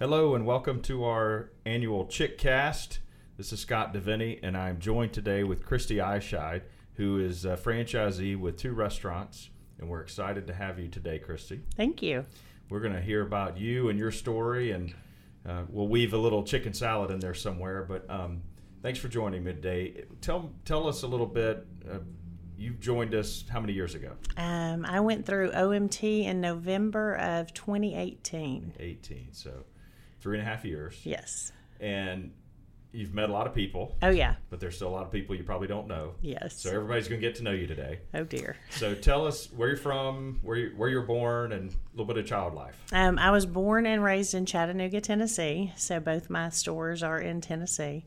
Hello and welcome to our annual Chick Cast. This is Scott Deviney, and I'm joined today with Christy Eischeid, who is a franchisee with two restaurants. And we're excited to have you today, Christy. Thank you. We're going to hear about you and your story, and uh, we'll weave a little chicken salad in there somewhere. But um, thanks for joining me today. Tell tell us a little bit. Uh, you joined us how many years ago? Um, I went through OMT in November of 2018. 18. So three and a half years. Yes. And you've met a lot of people. Oh, yeah. But there's still a lot of people you probably don't know. Yes. So everybody's going to get to know you today. Oh, dear. So tell us where you're from, where you, where you're born, and a little bit of child life. Um, I was born and raised in Chattanooga, Tennessee. So both my stores are in Tennessee.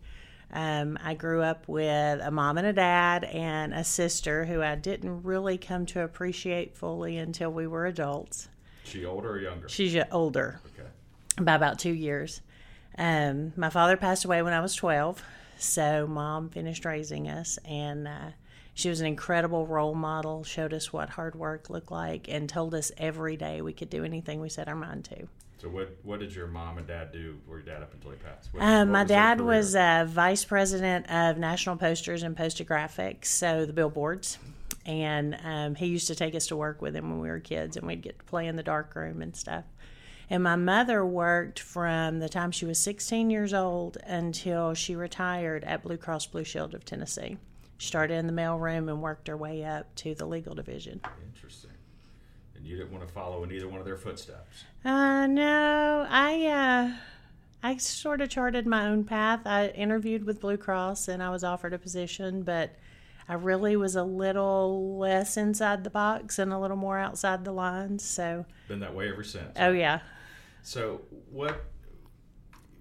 Um, I grew up with a mom and a dad and a sister who I didn't really come to appreciate fully until we were adults. She older or younger? She's older. Okay. By about two years. Um, my father passed away when I was 12, so mom finished raising us, and uh, she was an incredible role model, showed us what hard work looked like, and told us every day we could do anything we set our mind to. So what what did your mom and dad do? Were your dad up until he passed? What, Um, what my was dad was uh, vice president of national posters and poster graphics, so the billboards. And um, he used to take us to work with him when we were kids, and we'd get to play in the dark room and stuff. And my mother worked from the time she was 16 years old until she retired at Blue Cross Blue Shield of Tennessee. She started in the mailroom and worked her way up to the legal division. interesting. And you didn't want to follow in either one of their footsteps. Uh, no, I uh, I sort of charted my own path. I interviewed with Blue Cross and I was offered a position, but I really was a little less inside the box and a little more outside the lines. So, Been that way ever since. oh yeah, So what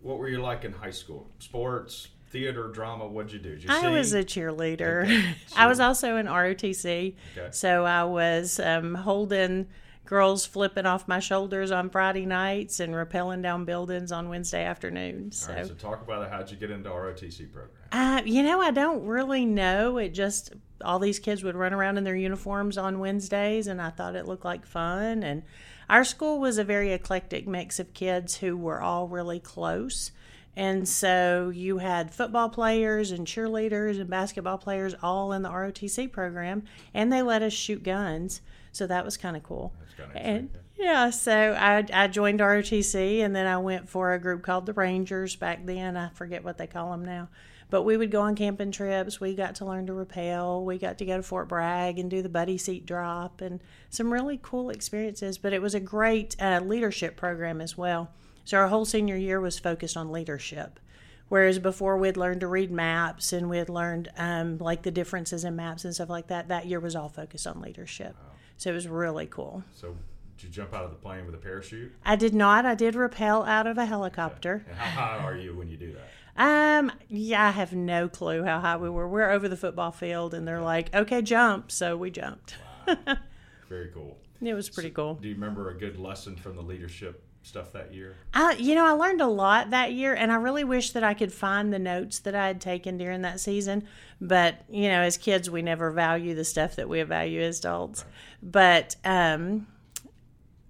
what were you like in high school? Sports, theater, drama. What'd you do? Did you I sing? was a cheerleader. Okay. I was also in ROTC, Okay. so I was um, holding girls flipping off my shoulders on Friday nights and rappelling down buildings on Wednesday afternoons. So. right, so talk about it. How'd you get into ROTC program? Uh, you know, I don't really know. It just all these kids would run around in their uniforms on Wednesdays, and I thought it looked like fun. And our school was a very eclectic mix of kids who were all really close. And so you had football players and cheerleaders and basketball players all in the ROTC program, and they let us shoot guns. So that was kind of cool. That's kind of And yeah, so I, I joined ROTC and then I went for a group called the Rangers back then. I forget what they call them now. But we would go on camping trips. We got to learn to rappel. We got to go to Fort Bragg and do the buddy seat drop and some really cool experiences. But it was a great uh, leadership program as well. So our whole senior year was focused on leadership. Whereas before we'd learned to read maps and we'd learned um, like the differences in maps and stuff like that, that year was all focused on leadership. So it was really cool. So did you jump out of the plane with a parachute? I did not. I did rappel out of a helicopter. And how high are you when you do that? Um, yeah, I have no clue how high we were. We're over the football field, and they're like, "Okay, jump." So we jumped. Wow. Very cool. It was pretty cool. Do you remember a good lesson from the leadership stuff that year? I, you know, I learned a lot that year, and I really wish that I could find the notes that I had taken during that season. But you know, as kids, we never value the stuff that we value as adults. But um,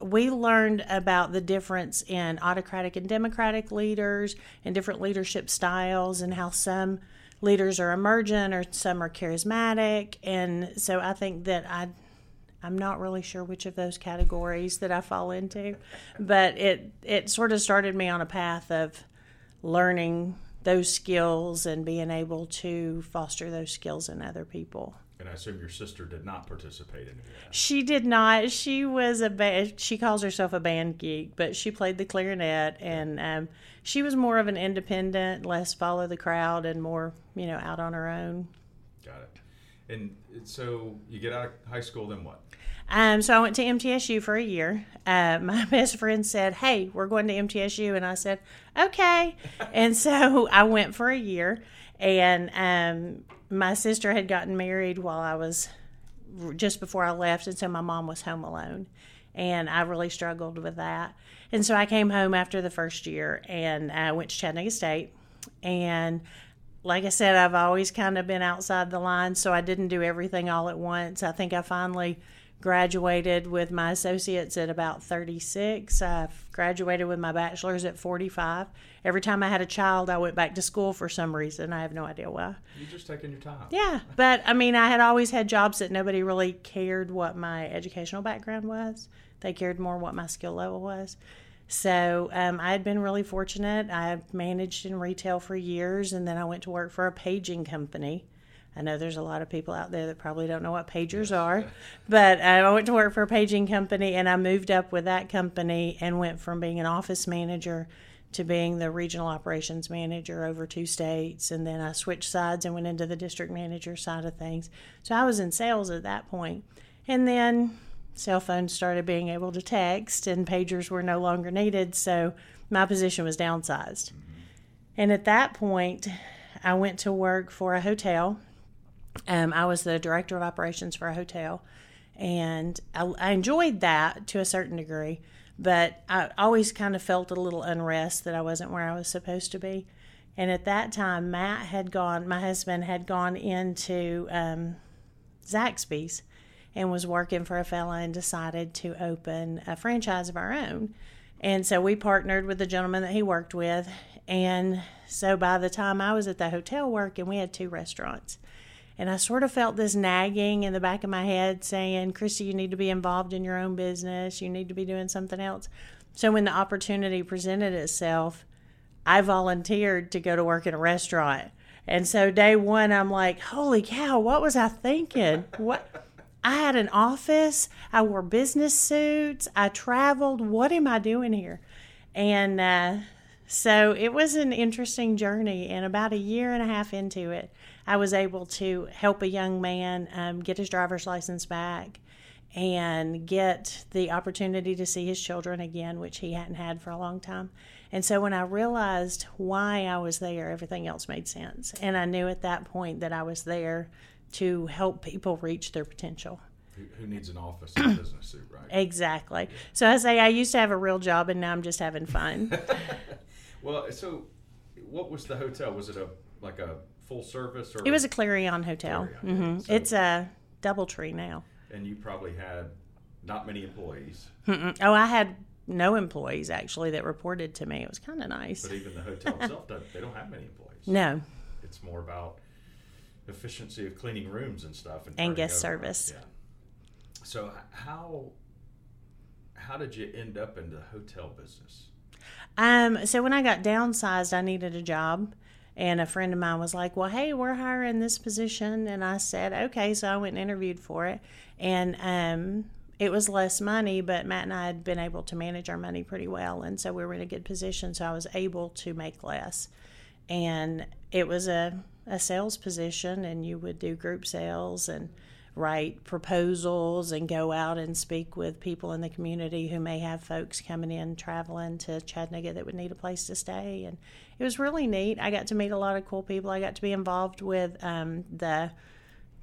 we learned about the difference in autocratic and democratic leaders and different leadership styles, and how some leaders are emergent or some are charismatic. And so I think that I I'm not really sure which of those categories that I fall into, but it it sort of started me on a path of learning those skills and being able to foster those skills in other people. And I assume your sister did not participate in that. She did not. She was a ba- she calls herself a band geek, but she played the clarinet and um, she was more of an independent, less follow the crowd, and more you know out on her own. And so you get out of high school, then what? Um, so I went to MTSU for a year. Uh, my best friend said, "Hey, we're going to MTSU," and I said, "Okay." and so I went for a year, and um, my sister had gotten married while I was just before I left, and so my mom was home alone, and I really struggled with that. And so I came home after the first year, and I went to Chattanooga State, and like I said, I've always kind of been outside the lines, so I didn't do everything all at once. I think I finally graduated with my associates at about 36. I graduated with my bachelor's at 45. Every time I had a child, I went back to school for some reason. I have no idea why. You're just taking your time. Yeah, but I mean, I had always had jobs that nobody really cared what my educational background was. They cared more what my skill level was. So um, I had been really fortunate. I managed in retail for years, and then I went to work for a paging company. I know there's a lot of people out there that probably don't know what pagers are, but uh, I went to work for a paging company, and I moved up with that company and went from being an office manager to being the regional operations manager over two states. And then I switched sides and went into the district manager side of things. So I was in sales at that point. And then cell phones started being able to text, and pagers were no longer needed. So my position was downsized. And at that point, I went to work for a hotel. Um, I was the director of operations for a hotel. And I, I enjoyed that to a certain degree but I always kind of felt a little unrest that I wasn't where I was supposed to be. And at that time, Matt had gone, my husband had gone into um, Zaxby's and was working for a fella and decided to open a franchise of our own. And so we partnered with the gentleman that he worked with. And so by the time I was at the hotel working, we had two restaurants. And I sort of felt this nagging in the back of my head saying, Christy, you need to be involved in your own business. You need to be doing something else. So when the opportunity presented itself, I volunteered to go to work in a restaurant. And so day one, I'm like, holy cow, what was I thinking? What? I had an office. I wore business suits. I traveled. What am I doing here? And uh, so it was an interesting journey. And about a year and a half into it, I was able to help a young man um, get his driver's license back and get the opportunity to see his children again, which he hadn't had for a long time. And so when I realized why I was there, everything else made sense. And I knew at that point that I was there to help people reach their potential. Who, needs an office and a business suit, right? Exactly. So I say I used to have a real job and now I'm just having fun. well, so what was the hotel? Was it a like a full service? Or it was a Clarion hotel. Clarion, mm-hmm. so, it's a DoubleTree now. And you probably had not many employees. Mm-mm. Oh, I had no employees actually that reported to me. It was kind of nice. But even the hotel itself, they don't have many employees. No. It's more about efficiency of cleaning rooms and stuff and, and guest service. Yeah. So how how did you end up in the hotel business? Um, so when I got downsized, I needed a job. And a friend of mine was like, Well, hey, we're hiring this position. And I said, Okay. So I went and interviewed for it. And um, it was less money, but Matt and I had been able to manage our money pretty well. And so we were in a good position. So I was able to make less. And it was a, a sales position, and you would do group sales and write proposals and go out and speak with people in the community who may have folks coming in traveling to Chattanooga that would need a place to stay. And it was really neat. I got to meet a lot of cool people. I got to be involved with um, the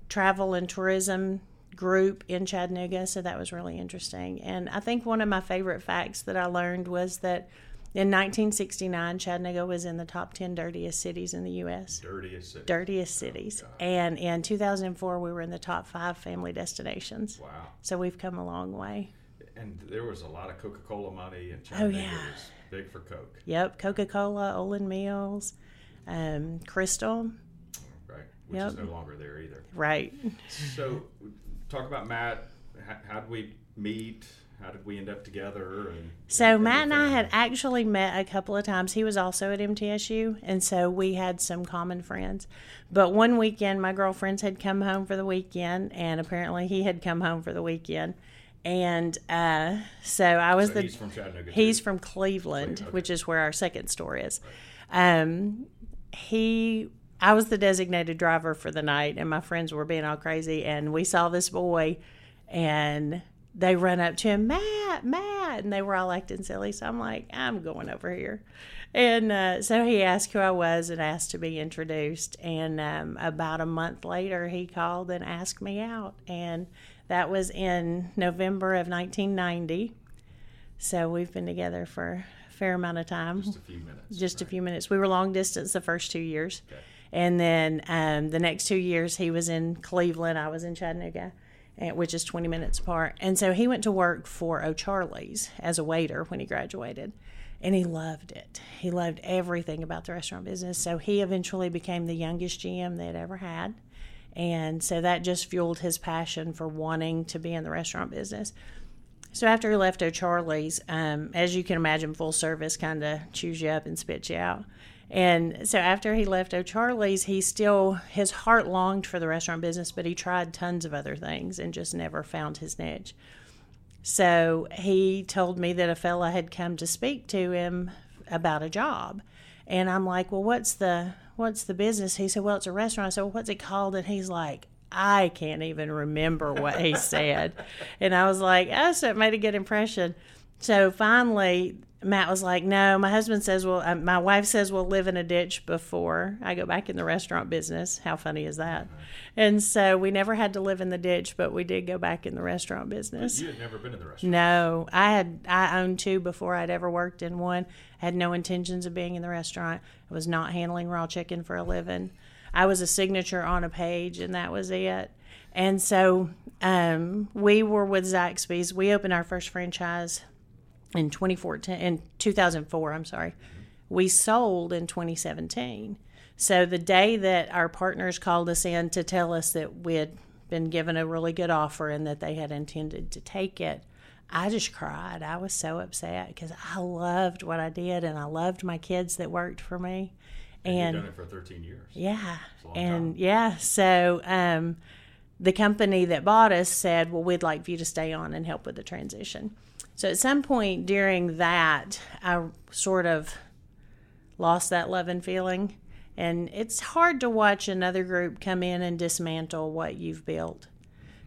travel and tourism group in Chattanooga, so that was really interesting. And I think one of my favorite facts that I learned was that in 1969, Chattanooga was in the top 10 dirtiest cities in the U.S. Dirtiest cities. Dirtiest cities. Oh, and in 2004, we were in the top five family destinations. Wow. So we've come a long way. And there was a lot of Coca Cola money in Chattanooga. Oh, yeah. big for Coke. Yep. Coca Cola, Olan Mills, um, Krystal. Right. Which yep. is no longer there either. Right. So, talk about Matt. How, how did we meet? How did we end up together? And, so and Matt and I had actually met a couple of times. He was also at MTSU, and so we had some common friends. But one weekend, my girlfriends had come home for the weekend, and apparently he had come home for the weekend. And uh, so I was so the. He's from Chattanooga. He's from Cleveland, okay. which is where our second store is. Right. Um, he I was the designated driver for the night, and my friends were being all crazy. And we saw this boy, and they run up to him, Matt, Matt, and they were all acting silly. So I'm like, I'm going over here. And uh, so he asked who I was and asked to be introduced. And um, about a month later, he called and asked me out. And that was in November of 1990. So we've been together for a fair amount of time. Just a few minutes. Just right. a few minutes. We were long distance the first two years. Okay. And then um, the next two years, he was in Cleveland, I was in Chattanooga which is 20 minutes apart. And so he went to work for O'Charlie's as a waiter when he graduated. And he loved it. He loved everything about the restaurant business. So he eventually became the youngest GM they'd ever had. And so that just fueled his passion for wanting to be in the restaurant business. So after he left O'Charlie's, um, as you can imagine, full service kind of chews you up and spits you out. And so after he left O'Charlie's, he still his heart longed for the restaurant business, but he tried tons of other things and just never found his niche. So he told me that a fella had come to speak to him about a job. And I'm like, Well, what's the what's the business? He said, Well, it's a restaurant. I said, well, what's it called? And he's like, I can't even remember what he said. and I was like, Oh, so it made a good impression. So finally, Matt was like, "No, my husband says well, uh, my wife says we'll live in a ditch before I go back in the restaurant business. How funny is that?" And so we never had to live in the ditch, but we did go back in the restaurant business. You had never been in the restaurant. No, I had I owned two before I'd ever worked in one. I had no intentions of being in the restaurant. I was not handling raw chicken for a living. I was a signature on a page, and that was it. And so um, we were with Zaxby's. We opened our first franchise in 2014 in 2004 i'm sorry. We sold in 2017 so the day that our partners called us in to tell us that we had been given a really good offer and that they had intended to take it i just cried. I was so upset because i loved what i did and i loved my kids that worked for me. And you've done it for 13 years. Yeah. And time. yeah so um, the company that bought us said well we'd like for you to stay on and help with the transition so at some point during that, I sort of lost that love and feeling. And it's hard to watch another group come in and dismantle what you've built.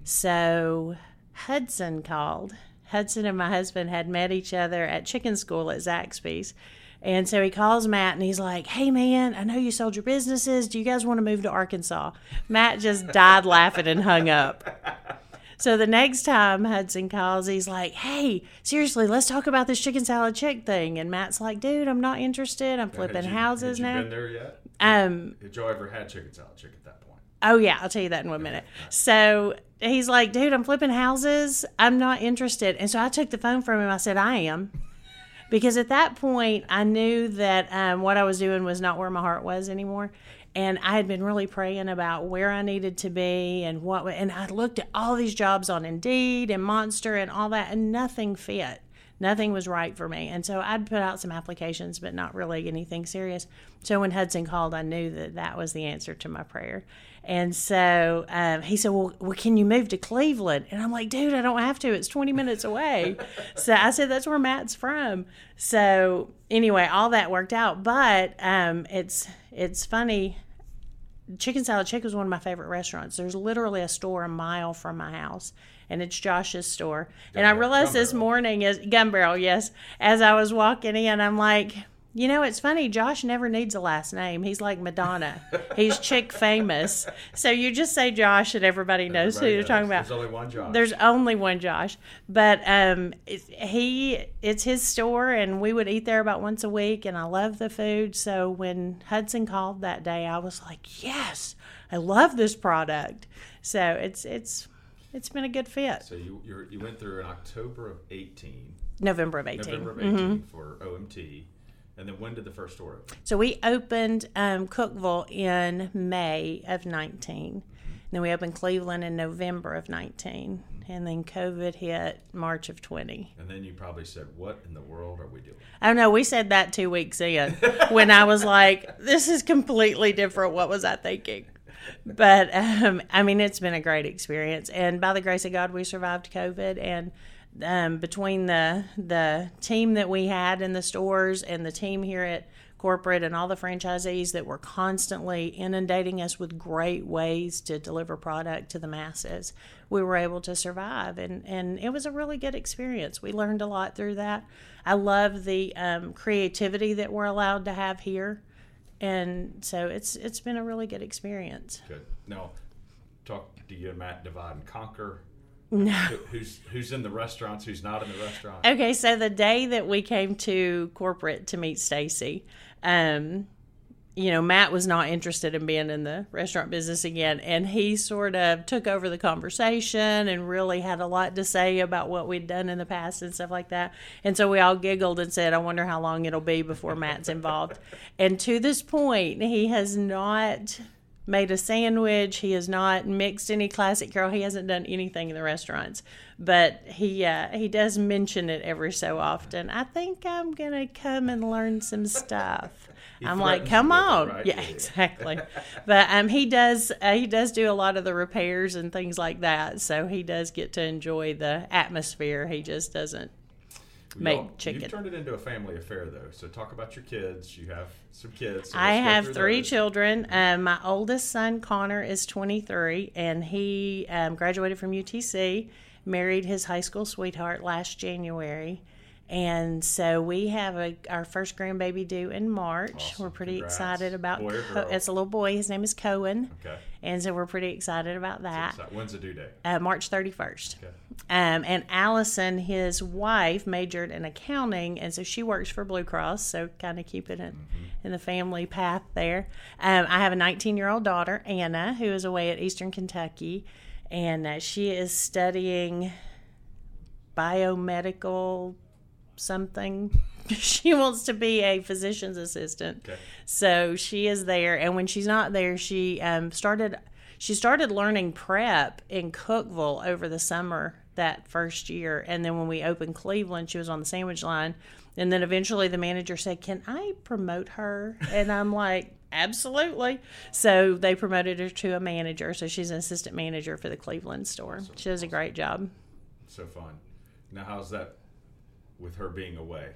So Hudson called. Hudson and my husband had met each other at chicken school at Zaxby's. And so he calls Matt and he's like, Hey man, I know you sold your businesses. Do you guys want to move to Arkansas? Matt just died laughing and hung up. So the next time Hudson calls, he's like, "Hey, seriously, let's talk about this chicken salad chick thing." And Matt's like, "Dude, I'm not interested. I'm flipping you- houses now." Been there yet? Um, Had y'all ever had chicken salad chick at that point? Oh yeah, I'll tell you that in one minute. So he's like, dude, I'm flipping houses. I'm not interested. And so I took the phone from him. I said, I am. Because at that point, I knew that um, what I was doing was not where my heart was anymore. And I had been really praying about where I needed to be and what, and I looked at all these jobs on Indeed and Monster and all that, and nothing fit nothing was right for me. And so I'd put out some applications, but not really anything serious. So when Hudson called, I knew that that was the answer to my prayer. And so um, he said, well, well, can you move to Cleveland? And I'm like, dude, I don't have to. It's 20 minutes away. so I said, that's where Matt's from. So anyway, all that worked out. But um, it's it's funny. Chicken Salad Chick is one of my favorite restaurants. There's literally a store a mile from my house, and it's Josh's store. and I realized Gun this Barrel. morning is Gun Barrel, yes. As I was walking in, I'm like, you know, it's funny. Josh never needs a last name. He's like Madonna. He's chick famous. So you just say Josh, and everybody knows who Everybody you're talking about. There's only one job. There's only one Josh, but um, it, he it's his store, and we would eat there about once a week, and I love the food. So when Hudson called that day, I was like, yes, I love this product. So it's it's it's been a good fit. so you you're, you went through in October of 18, November of 18. November of 18 for OMT, and then when did the first store open? So we opened um, Cookeville in May of 19. Then we opened Cleveland in November of 19. And then COVID hit March of 20. And then you probably said, "What in the world are we doing?" Oh no, we said that two weeks in when I was like, "This is completely different." What was I thinking? But um, I mean, it's been a great experience, and by the grace of God, we survived COVID. And um, between the the team that we had in the stores and the team here at corporate and all the franchisees that were constantly inundating us with great ways to deliver product to the masses, we were able to survive. And, and it was a really good experience. We learned a lot through that. I love the um, creativity that we're allowed to have here. And so it's it's been a really good experience. Good. Now, talk. Do you Matt divide and conquer? No. Who's who's in the restaurants? Who's not in the restaurant? Okay, so the day that we came to corporate to meet Stacy, um, you know, Matt was not interested in being in the restaurant business again. And he sort of took over the conversation and really had a lot to say about what we'd done in the past and stuff like that. And so we all giggled and said, I wonder how long it'll be before Matt's involved. and to this point, he has not made a sandwich. He has not mixed any classic carol. He hasn't done anything in the restaurants, but he uh, he does mention it every so often. I think I'm gonna come and learn some stuff. I'm like, come on, right? yeah, exactly. but um, he does uh, he does do a lot of the repairs and things like that, so he does get to enjoy the atmosphere. He just doesn't make all, chicken. You've turned it into a family affair, though. So talk about your kids. You have some kids. So I have three those. children. Um, my oldest son Connor is 23, and he um, graduated from UTC. Married his high school sweetheart last January. And so we have a, our first grandbaby due in March. Awesome. We're pretty Congrats. excited about. Boy Co- it's a little boy. His name is Cohen. Okay. And so we're pretty excited about that. So, when's the due date? Uh, March 31st. Okay. Um, and Allison, his wife, majored in accounting, and so she works for Blue Cross. So kind of keeping it mm-hmm. in the family path there. Um, I have a 19 year old daughter, Anna, who is away at Eastern Kentucky, and uh, she is studying biomedical something. she wants to be a physician's assistant. Okay. So she is there, and when she's not there, she um, started. She started learning prep in Cookeville over the summer that first year, and then when we opened Cleveland, she was on the sandwich line, and then eventually the manager said, "Can I promote her?" And I'm like. Absolutely. So they promoted her to a manager. So she's an assistant manager for the Cleveland store. So she does a great job. So fun. Now, how's that with her being away?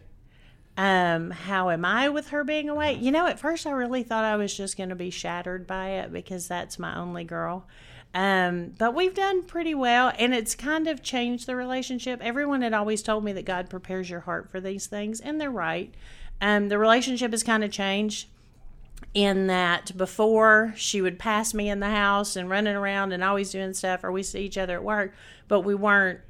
Um, how am I with her being away? You know, at first I really thought I was just going to be shattered by it because that's my only girl. Um, but we've done pretty well, and it's kind of changed the relationship. Everyone had always told me that God prepares your heart for these things, and they're right. Um, the relationship has kind of changed in that before she would pass me in the house and running around and always doing stuff, or we see each other at work, but we weren't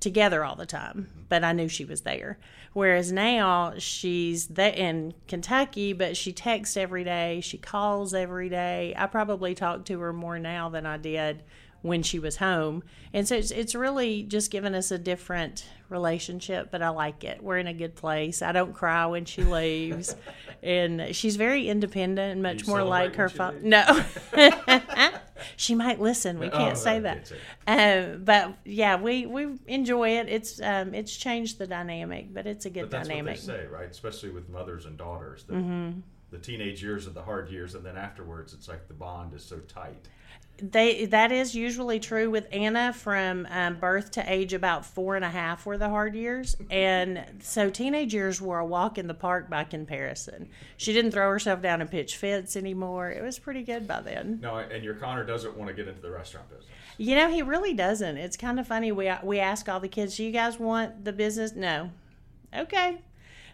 together all the time, but I knew she was there. Whereas now she's that in Kentucky, but she texts every day, she calls every day. I probably talk to her more now than I did when she was home. And so it's, it's really just given us a different relationship, but I like it. We're in a good place. I don't cry when she leaves. and she's very independent and much more like her father. No. she might listen. We can't oh, say that. Um, but yeah, we, we enjoy it. It's um, it's changed the dynamic, but it's a good that's dynamic. What they say, right? Especially with mothers and daughters. The, mm-hmm. the teenage years are the hard years, and then afterwards, it's like the bond is so tight they that is usually true with Anna from um, birth to age about four and a half were the hard years, and so teenage years were a walk in the park by comparison. She didn't throw herself down and pitch fits anymore. It was pretty good by then. No, and your Connor doesn't want to get into the restaurant business. You know, he really doesn't. It's kind of funny. We we ask all the kids, "Do you guys want the business?" No. Okay.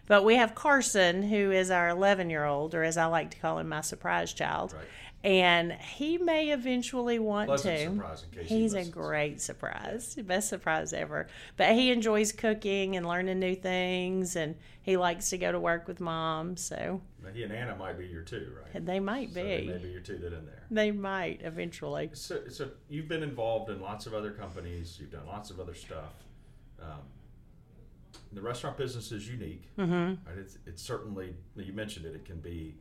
But we have Carson, who is our 11 year old, or as I like to call him, my surprise child. Right and he may eventually want Pleasant to. He's a great surprise, best surprise ever. But he enjoys cooking and learning new things, and he likes to go to work with mom. So he and Anna might be your two, right? They might be. So they may be your two that in there. They might eventually. So, so you've been involved in lots of other companies. You've done lots of other stuff. Um, the restaurant business is unique. Mm-hmm. Right? It's, it's certainly you mentioned it. It can be.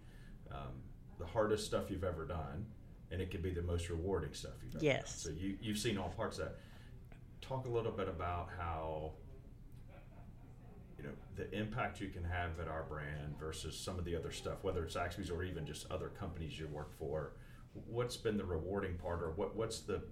Um, the hardest stuff you've ever done, and it could be the most rewarding stuff you've ever yes. done. So you you've seen all parts of that. Talk a little bit about how you know the impact you can have at our brand versus some of the other stuff, whether it's Zaxby's or even just other companies you work for. What's been the rewarding part, or what what's the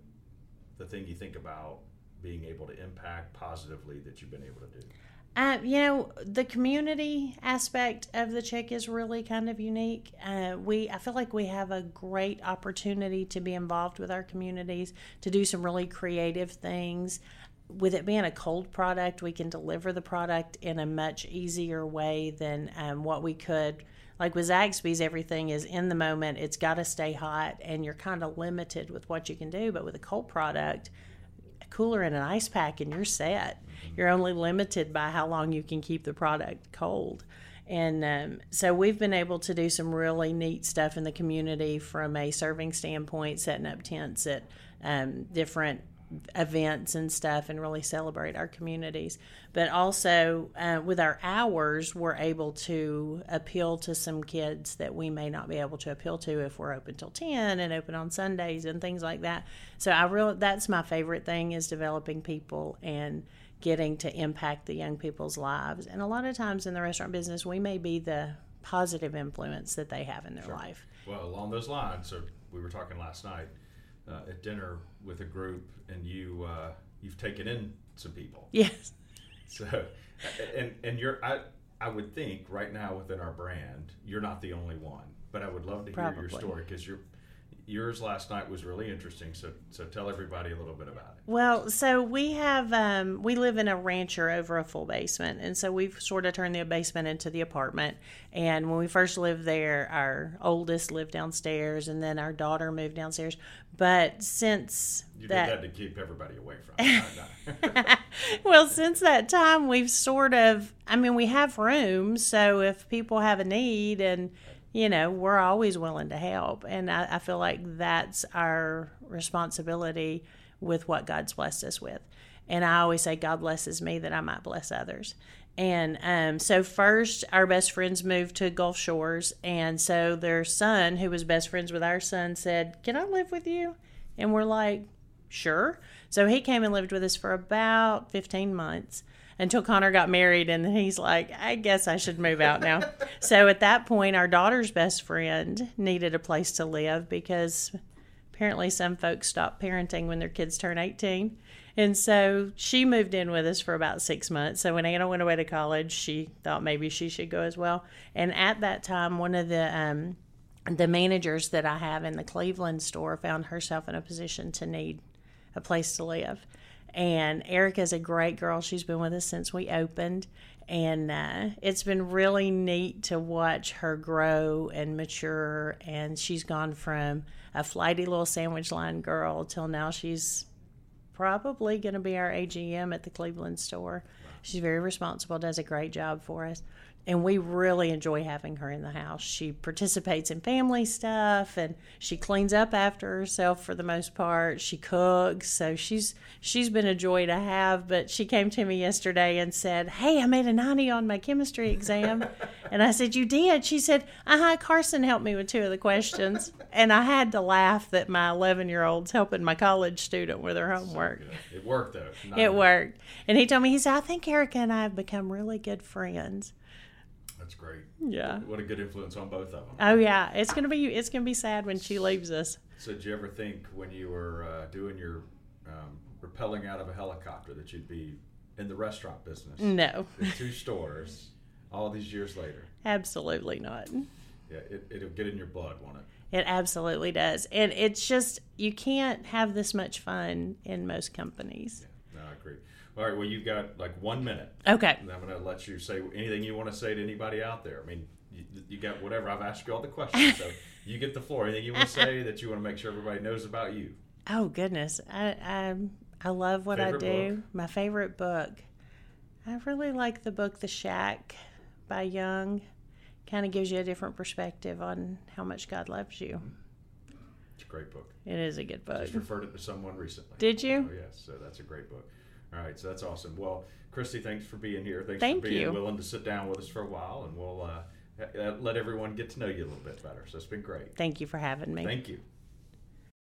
the thing you think about being able to impact positively that you've been able to do? Uh, you know, the community aspect of the chick is really kind of unique. Uh, we, I feel like we have a great opportunity to be involved with our communities, to do some really creative things. With it being a cold product, we can deliver the product in a much easier way than um, what we could. Like with Zaxby's, everything is in the moment. It's got to stay hot, and you're kind of limited with what you can do. But with a cold product, a cooler and an ice pack, and you're set You're only limited by how long you can keep the product cold. And um, so we've been able to do some really neat stuff in the community from a serving standpoint, setting up tents at um, different events and stuff and really celebrate our communities. But also uh, with our hours, we're able to appeal to some kids that we may not be able to appeal to if we're open till 10 and open on Sundays and things like that. So I really, that's my favorite thing is developing people and getting to impact the young people's lives. And a lot of times in the restaurant business, we may be the positive influence that they have in their Sure. life. Well, along those lines, so we were talking last night uh, at dinner with a group, and you uh, you've taken in some people. Yes. So, and and you're I I would think right now within our brand, you're not the only one. But I would love to hear your story because your yours last night was really interesting. So so tell everybody a little bit about it. Well, so we have um, we live in a rancher over a full basement, and so we've sort of turned the basement into the apartment. And when we first lived there, our oldest lived downstairs, and then our daughter moved downstairs. But since You that, did that to keep everybody away from. it. well, since that time, we've sort of, I mean, we have rooms, so if people have a need, and, you know, we're always willing to help. And I, I feel like that's our responsibility with what God's blessed us with. And I always say, God blesses me that I might bless others. And um, so, first, our best friends moved to Gulf Shores. And so, their son, who was best friends with our son, said, Can I live with you? And we're like, Sure. So he came and lived with us for about 15 months until Connor got married. And then he's like, I guess I should move out now. so at that point, our daughter's best friend needed a place to live because apparently some folks stop parenting when their kids turn 18. And so she moved in with us for about six months. So when Anna went away to college, she thought maybe she should go as well. And at that time, one of the um, the managers that I have in the Cleveland store found herself in a position to need a place to live. And Erica's a great girl. She's been with us since we opened. And uh, it's been really neat to watch her grow and mature. And she's gone from a flighty little sandwich line girl till now she's probably going to be our AGM at the Cleveland store. She's very responsible, does a great job for us. And we really enjoy having her in the house. She participates in family stuff and she cleans up after herself for the most part. She cooks, so she's she's been a joy to have. But she came to me yesterday and said, "Hey, I made a ninety on my chemistry exam," and I said, "You did?" She said, "Uh huh." Carson helped me with two of the questions, and I had to laugh that my eleven year old's helping my college student with her homework. It worked though. It worked. And he told me, he said, I think Erica and I have become really good friends. That's great. Yeah. What a good influence on both of them. Oh yeah. It's gonna be it's gonna be sad when she leaves us. So did you ever think when you were uh, doing your um, rappelling out of a helicopter that you'd be in the restaurant business? No. In two stores, all these years later. Absolutely not. Yeah, it, it'll get in your blood, won't it? It absolutely does. And it's just you can't have this much fun in most companies. Yeah, All right, well, you've got like one minute. Okay. And I'm going to let you say anything you want to say to anybody out there. I mean, you, you got whatever. I've asked you all the questions, so you get the floor. Anything you want to say that you want to make sure everybody knows about you? Oh goodness. I I, I love what Favorite I do. book? My favorite book. I really like the book The Shack by Young. Kind of gives you a different perspective on how much God loves you. It's a great book. It is a good book. Just referred it to someone recently. Did you? Oh, yes. So that's a great book. All right, so that's awesome. Well, Christy, thanks for being here. Thanks Thank for being you. willing to sit down with us for a while, and we'll uh, uh, let everyone get to know you a little bit better. So it's been great. Thank you for having me. Thank you.